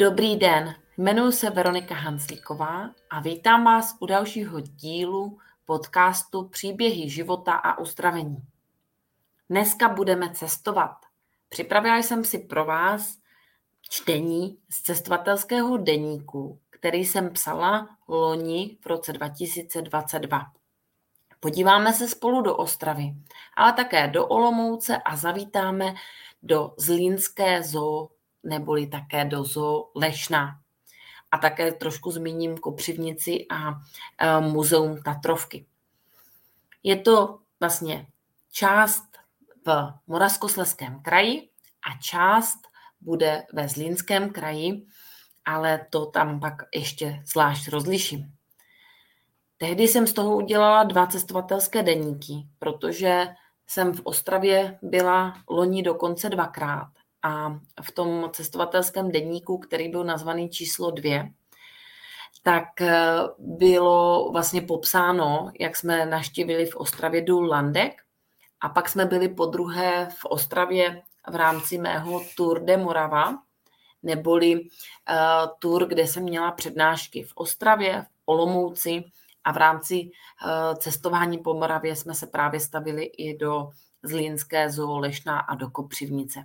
Dobrý den, jmenuji se Veronika Hanslíková a vítám vás u dalšího dílu podcastu Příběhy života a uzdravení. Dneska budeme cestovat. Připravila jsem si pro vás čtení z cestovatelského deníku, který jsem psala loni v roce 2022. Podíváme se spolu do Ostravy, ale také do Olomouce a zavítáme do Zlínské zoo neboli také do zoo Lešna. A také trošku zmíním Kopřivnici a e, muzeum Tatrovky. Je to vlastně část v Moravskoslezském kraji a část bude ve Zlínském kraji, ale to tam pak ještě zvlášť rozliším. Tehdy jsem z toho udělala dva cestovatelské deníky, protože jsem v Ostravě byla loni dokonce dvakrát a v tom cestovatelském denníku, který byl nazvaný číslo dvě, tak eh, bylo vlastně popsáno, jak jsme naštívili v Ostravě důl Landek a pak jsme byli po druhé v Ostravě v rámci mého Tour de Morava, neboli uh, tour, kde jsem měla přednášky v Ostravě, v Olomouci a v rámci uh, cestování po Moravě jsme se právě stavili i do Zlínské zoo Lešná a do Kopřivnice.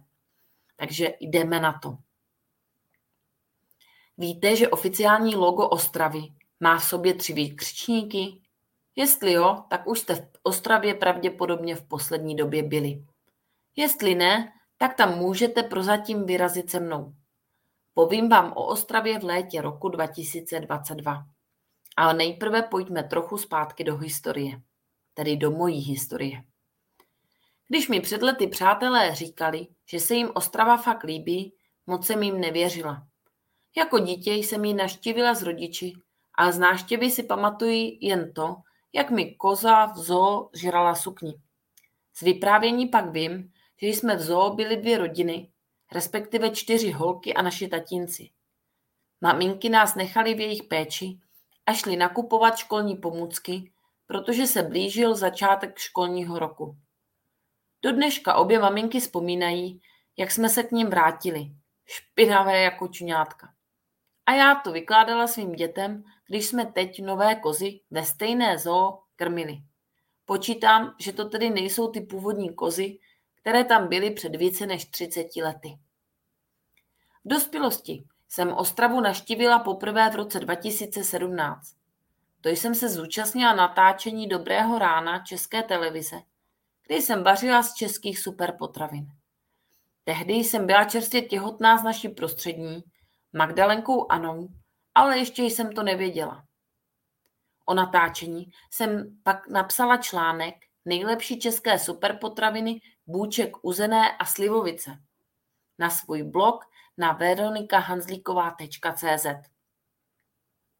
Takže jdeme na to. Víte, že oficiální logo Ostravy má v sobě tři výkřičníky? Jestli jo, tak už jste v Ostravě pravděpodobně v poslední době byli. Jestli ne, tak tam můžete prozatím vyrazit se mnou. Povím vám o Ostravě v létě roku 2022. Ale nejprve pojďme trochu zpátky do historie, tedy do mojí historie. Když mi před lety přátelé říkali, že se jim Ostrava fakt líbí, moc jsem jim nevěřila. Jako dítě jsem ji naštívila s rodiči, ale z náštěvy si pamatuji jen to, jak mi koza v zoo žrala sukni. Z vyprávění pak vím, že jsme v zoo byli dvě rodiny, respektive čtyři holky a naši tatínci. Maminky nás nechali v jejich péči a šli nakupovat školní pomůcky, protože se blížil začátek školního roku. Do dneška obě maminky vzpomínají, jak jsme se k ním vrátili, špinavé jako čuňátka. A já to vykládala svým dětem, když jsme teď nové kozy ve stejné zoo krmili. Počítám, že to tedy nejsou ty původní kozy, které tam byly před více než 30 lety. V dospělosti jsem Ostravu naštívila poprvé v roce 2017. To jsem se zúčastnila natáčení Dobrého rána České televize – kdy jsem vařila z českých superpotravin. Tehdy jsem byla čerstvě těhotná s naší prostřední, Magdalenkou Anou, ale ještě jsem to nevěděla. O natáčení jsem pak napsala článek Nejlepší české superpotraviny Bůček uzené a slivovice na svůj blog na veronikahanzlíková.cz.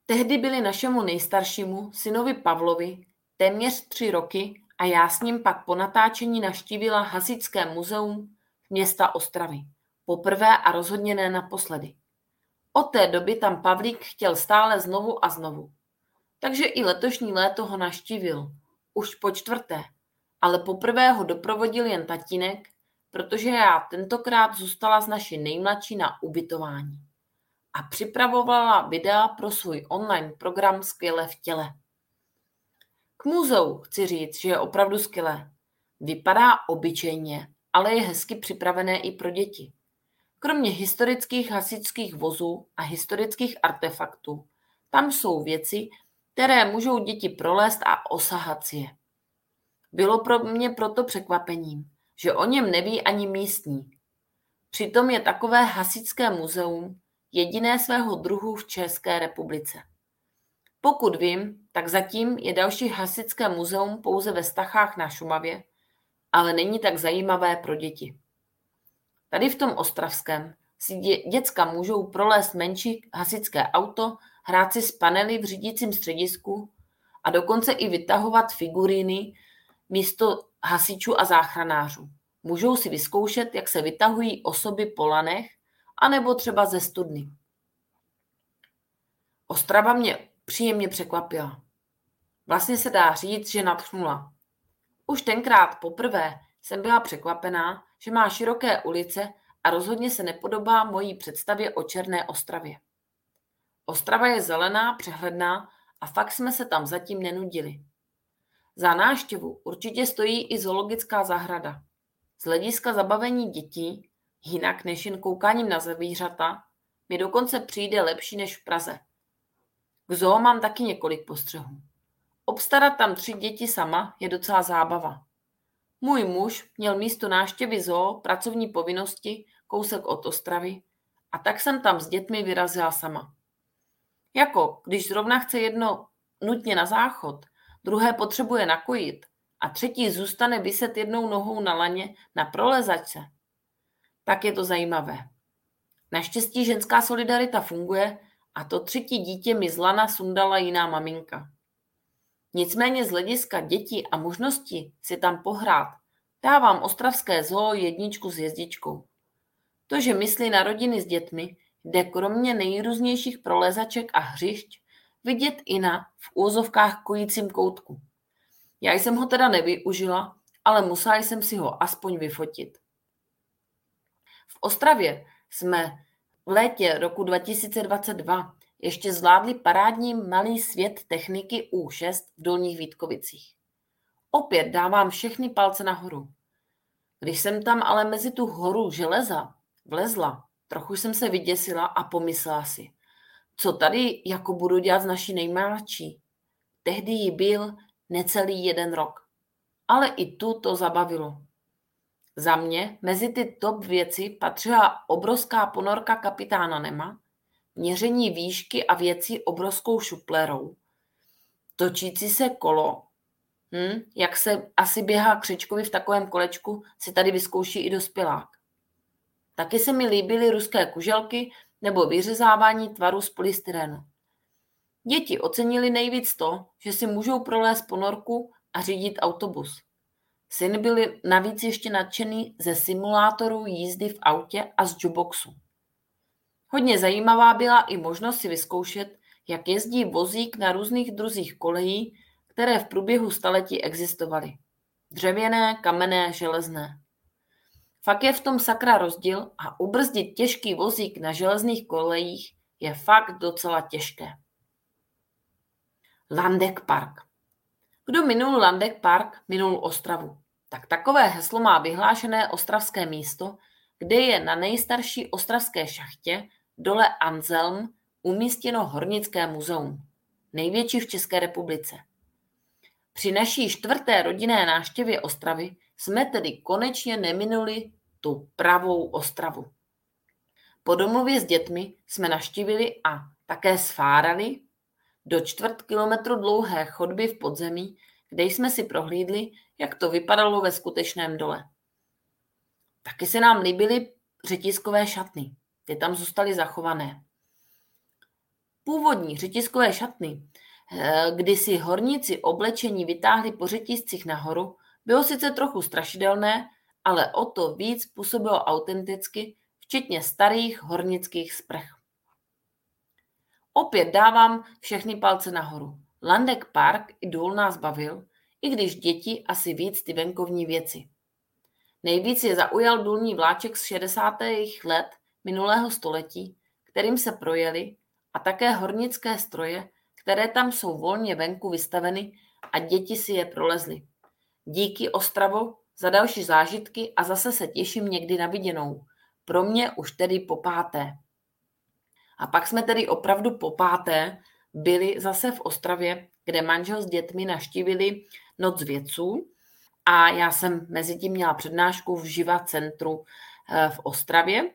Tehdy byli našemu nejstaršímu synovi Pavlovi téměř tři roky a já s ním pak po natáčení naštívila Hasičské muzeum města Ostravy. Poprvé a rozhodně ne naposledy. Od té doby tam Pavlík chtěl stále znovu a znovu. Takže i letošní léto ho naštívil. Už po čtvrté. Ale poprvé ho doprovodil jen tatínek, protože já tentokrát zůstala s naší nejmladší na ubytování. A připravovala videa pro svůj online program Skvěle v těle. Muzeu chci říct, že je opravdu skvělé. Vypadá obyčejně, ale je hezky připravené i pro děti. Kromě historických hasičských vozů a historických artefaktů, tam jsou věci, které můžou děti prolézt a osahat si je. Bylo pro mě proto překvapením, že o něm neví ani místní. Přitom je takové hasičské muzeum jediné svého druhu v České republice. Pokud vím, tak zatím je další hasičské muzeum pouze ve Stachách na Šumavě, ale není tak zajímavé pro děti. Tady v tom ostravském si dě- děcka můžou prolézt menší hasičské auto, hrát si s panely v řídícím středisku a dokonce i vytahovat figuríny místo hasičů a záchranářů. Můžou si vyzkoušet, jak se vytahují osoby po lanech, anebo třeba ze studny. Ostrava mě příjemně překvapila. Vlastně se dá říct, že nadchnula. Už tenkrát poprvé jsem byla překvapená, že má široké ulice a rozhodně se nepodobá mojí představě o Černé Ostravě. Ostrava je zelená, přehledná a fakt jsme se tam zatím nenudili. Za náštěvu určitě stojí i zoologická zahrada. Z hlediska zabavení dětí, jinak než jen koukáním na zvířata, mi dokonce přijde lepší než v Praze. K zoo mám taky několik postřehů. Obstarat tam tři děti sama je docela zábava. Můj muž měl místo náštěvy zoo pracovní povinnosti kousek od Ostravy a tak jsem tam s dětmi vyrazila sama. Jako když zrovna chce jedno nutně na záchod, druhé potřebuje nakojit a třetí zůstane vyset jednou nohou na laně na prolezačce, tak je to zajímavé. Naštěstí ženská solidarita funguje a to třetí dítě mi z lana sundala jiná maminka. Nicméně z hlediska dětí a možnosti si tam pohrát, dávám ostravské zoo jedničku s jezdičkou. To, že myslí na rodiny s dětmi, jde kromě nejrůznějších prolezaček a hřišť vidět i na v úzovkách kojícím koutku. Já jsem ho teda nevyužila, ale musela jsem si ho aspoň vyfotit. V Ostravě jsme v létě roku 2022 ještě zvládli parádní malý svět techniky U6 v Dolních Vítkovicích. Opět dávám všechny palce nahoru. Když jsem tam ale mezi tu horu železa vlezla, trochu jsem se vyděsila a pomyslela si, co tady jako budu dělat z naší nejmladší. Tehdy jí byl necelý jeden rok. Ale i tu to zabavilo. Za mě mezi ty top věci patřila obrovská ponorka kapitána Nema, měření výšky a věcí obrovskou šuplerou, točící se kolo, hm, jak se asi běhá křečkovi v takovém kolečku, si tady vyzkouší i dospělák. Taky se mi líbily ruské kuželky nebo vyřezávání tvaru z polystyrenu. Děti ocenili nejvíc to, že si můžou prolézt ponorku a řídit autobus. Syn byl navíc ještě nadšený ze simulátoru jízdy v autě a z juboxu. Hodně zajímavá byla i možnost si vyzkoušet, jak jezdí vozík na různých druzích kolejí, které v průběhu staletí existovaly. Dřevěné, kamenné, železné. Fakt je v tom sakra rozdíl a ubrzdit těžký vozík na železných kolejích je fakt docela těžké. Landek Park. Kdo minul Landek Park, minul Ostravu. Tak takové heslo má vyhlášené ostravské místo, kde je na nejstarší ostravské šachtě dole Anselm umístěno Hornické muzeum, největší v České republice. Při naší čtvrté rodinné návštěvě Ostravy jsme tedy konečně neminuli tu pravou Ostravu. Po domluvě s dětmi jsme naštívili a také sfárali do čtvrt kilometru dlouhé chodby v podzemí, kde jsme si prohlídli, jak to vypadalo ve skutečném dole. Taky se nám líbily řetiskové šatny. Ty tam zůstaly zachované. Původní řetiskové šatny, eh, kdy si horníci oblečení vytáhli po řetiscích nahoru, bylo sice trochu strašidelné, ale o to víc působilo autenticky, včetně starých hornických sprch. Opět dávám všechny palce nahoru. Landek Park i důl nás bavil, i když děti asi víc ty venkovní věci. Nejvíc je zaujal důlní vláček z 60. let minulého století, kterým se projeli, a také hornické stroje, které tam jsou volně venku vystaveny a děti si je prolezly. Díky Ostravo za další zážitky a zase se těším někdy na viděnou. Pro mě už tedy po páté. A pak jsme tedy opravdu po páté byli zase v Ostravě, kde manžel s dětmi naštívili Noc vědců a já jsem mezi tím měla přednášku v Živa centru eh, v Ostravě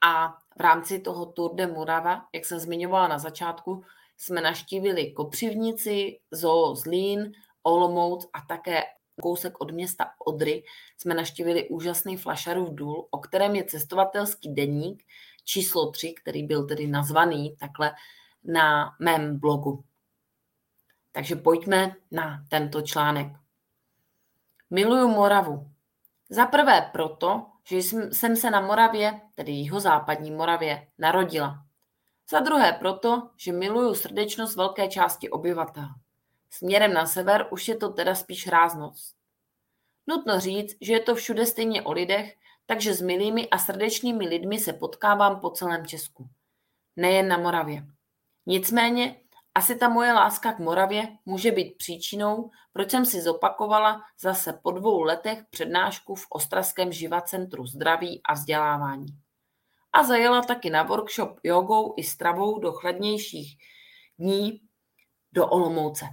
a v rámci toho Tour de Murava, jak jsem zmiňovala na začátku, jsme naštívili Kopřivnici, Zoo Zlín, Olomouc a také kousek od města Odry jsme naštívili úžasný Flašarův důl, o kterém je cestovatelský deník číslo 3, který byl tedy nazvaný takhle na mém blogu. Takže pojďme na tento článek. Miluju Moravu. Za prvé proto, že jsem se na Moravě, tedy jihozápadní Moravě, narodila. Za druhé proto, že miluju srdečnost velké části obyvatel. Směrem na sever už je to teda spíš ráznost. Nutno říct, že je to všude stejně o lidech, takže s milými a srdečnými lidmi se potkávám po celém Česku. Nejen na Moravě. Nicméně asi ta moje láska k Moravě může být příčinou, proč jsem si zopakovala zase po dvou letech přednášku v Ostravském živa centru zdraví a vzdělávání. A zajela taky na workshop jogou i stravou do chladnějších dní do Olomouce.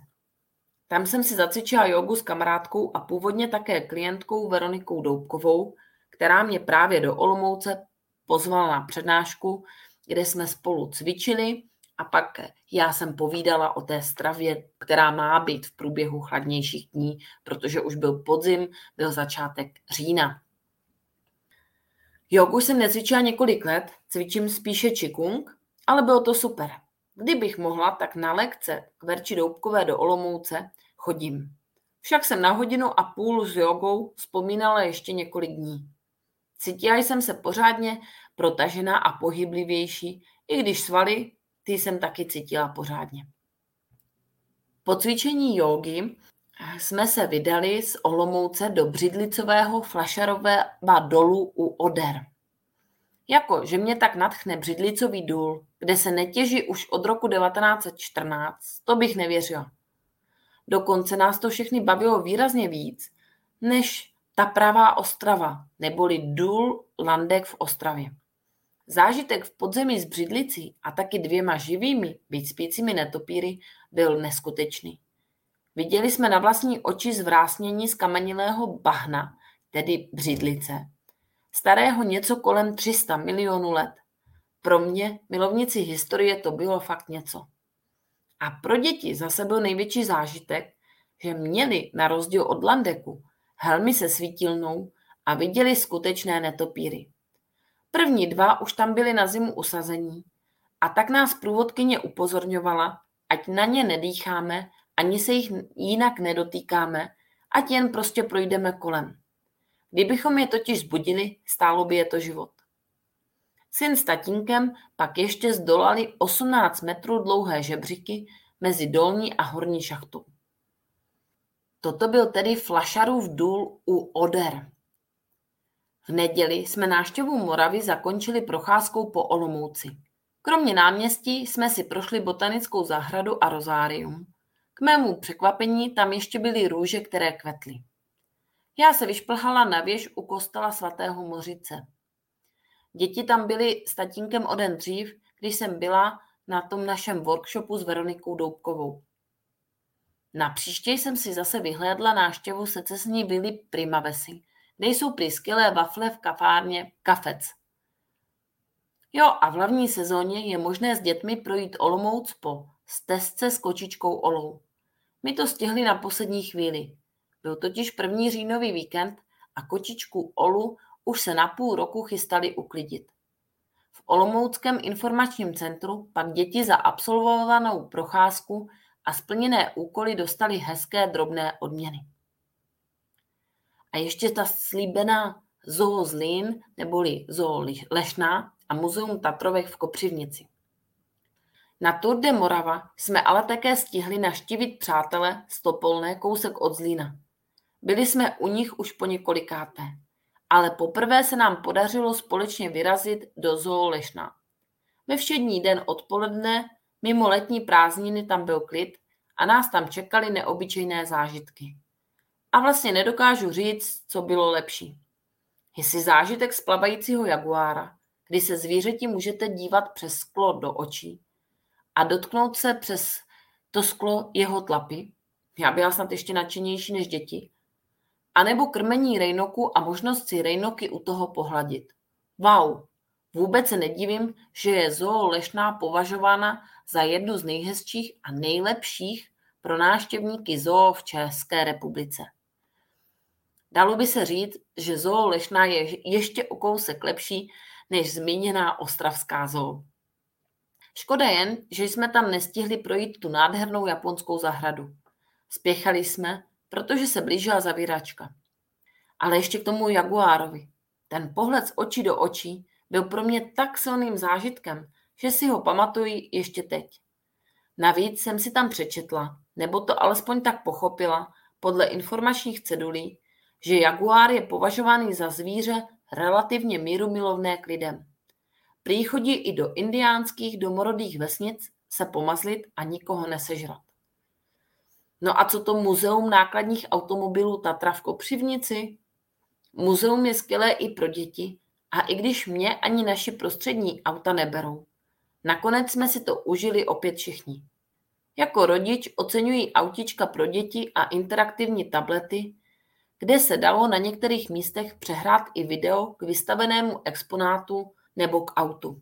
Tam jsem si zacvičila jogu s kamarádkou a původně také klientkou Veronikou Doubkovou, která mě právě do Olomouce pozvala na přednášku, kde jsme spolu cvičili a pak já jsem povídala o té stravě, která má být v průběhu chladnějších dní, protože už byl podzim, byl začátek října. Jogu jsem necvičila několik let, cvičím spíše čikung, ale bylo to super. Kdybych mohla, tak na lekce k Verči Doubkové do Olomouce chodím. Však jsem na hodinu a půl s jogou vzpomínala ještě několik dní. Cítila jsem se pořádně protažená a pohyblivější, i když svaly, ty jsem taky cítila pořádně. Po cvičení jogy jsme se vydali z Olomouce do Břidlicového flašarového dolu u Oder. Jako, že mě tak nadchne Břidlicový důl, kde se netěží už od roku 1914, to bych nevěřila. Dokonce nás to všechny bavilo výrazně víc, než ta pravá Ostrava, neboli důl Landek v Ostravě. Zážitek v podzemí s břidlicí a taky dvěma živými, být spícími netopíry, byl neskutečný. Viděli jsme na vlastní oči zvrásnění z kamenilého bahna, tedy břidlice, starého něco kolem 300 milionů let. Pro mě, milovnici historie, to bylo fakt něco. A pro děti zase byl největší zážitek, že měli na rozdíl od Landeku helmy se svítilnou a viděli skutečné netopíry. První dva už tam byli na zimu usazení a tak nás průvodkyně upozorňovala, ať na ně nedýcháme, ani se jich jinak nedotýkáme, ať jen prostě projdeme kolem. Kdybychom je totiž zbudili, stálo by je to život. Syn s tatínkem pak ještě zdolali 18 metrů dlouhé žebříky mezi dolní a horní šachtou. Toto byl tedy Flašarův důl u Oder. V neděli jsme návštěvu Moravy zakončili procházkou po Olomouci. Kromě náměstí jsme si prošli botanickou zahradu a rozárium. K mému překvapení tam ještě byly růže, které kvetly. Já se vyšplhala na věž u kostela svatého Mořice. Děti tam byly s tatínkem o den dřív, když jsem byla na tom našem workshopu s Veronikou Doubkovou. Na příště jsem si zase vyhlédla návštěvu secesní vily Primavesy, kde jsou prý skvělé wafle v kafárně Kafec. Jo a v hlavní sezóně je možné s dětmi projít Olomouc po stezce s kočičkou Olou. My to stihli na poslední chvíli. Byl totiž první říjnový víkend a kočičku Olu už se na půl roku chystali uklidit. V Olomouckém informačním centru pak děti za absolvovanou procházku a splněné úkoly dostali hezké drobné odměny. A ještě ta slíbená Zoo Zlín, neboli Zoo Lešná a Muzeum Tatrovek v Kopřivnici. Na Tour de Morava jsme ale také stihli naštívit přátele z Topolné kousek od Zlína. Byli jsme u nich už po několikáté, ale poprvé se nám podařilo společně vyrazit do Zoo Lešná. Ve všední den odpoledne, mimo letní prázdniny tam byl klid a nás tam čekaly neobyčejné zážitky. A vlastně nedokážu říct, co bylo lepší. Jestli zážitek z plavajícího jaguára, kdy se zvířeti můžete dívat přes sklo do očí a dotknout se přes to sklo jeho tlapy, já byla snad ještě nadšenější než děti, a nebo krmení rejnoku a možnost si rejnoky u toho pohladit. Wow, vůbec se nedivím, že je zoo Lešná považována za jednu z nejhezčích a nejlepších pro návštěvníky zoo v České republice. Dalo by se říct, že zoo Lešná je ještě o kousek lepší než zmíněná ostravská zoo. Škoda jen, že jsme tam nestihli projít tu nádhernou japonskou zahradu. Spěchali jsme, protože se blížila zavíračka. Ale ještě k tomu Jaguárovi. Ten pohled z očí do očí byl pro mě tak silným zážitkem, že si ho pamatuji ještě teď. Navíc jsem si tam přečetla, nebo to alespoň tak pochopila, podle informačních cedulí, že jaguár je považovaný za zvíře relativně mírumilovné k lidem. Prý chodí i do indiánských domorodých vesnic se pomazlit a nikoho nesežrat. No a co to muzeum nákladních automobilů Tatra v Kopřivnici? Muzeum je skvělé i pro děti, a i když mě ani naši prostřední auta neberou. Nakonec jsme si to užili opět všichni. Jako rodič oceňují autička pro děti a interaktivní tablety, kde se dalo na některých místech přehrát i video k vystavenému exponátu nebo k autu.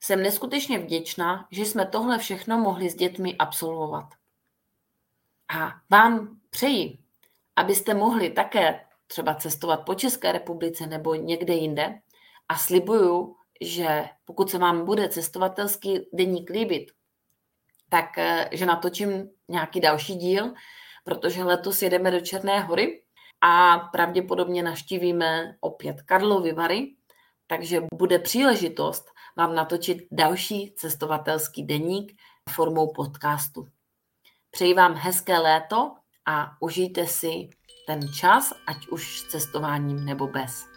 Jsem neskutečně vděčná, že jsme tohle všechno mohli s dětmi absolvovat. A vám přeji, abyste mohli také třeba cestovat po České republice nebo někde jinde a slibuju, že pokud se vám bude cestovatelský deník líbit, tak eh, že natočím nějaký další díl, protože letos jedeme do Černé hory a pravděpodobně naštívíme opět Karlovy Vary, takže bude příležitost vám natočit další cestovatelský deník formou podcastu. Přeji vám hezké léto a užijte si ten čas, ať už s cestováním nebo bez.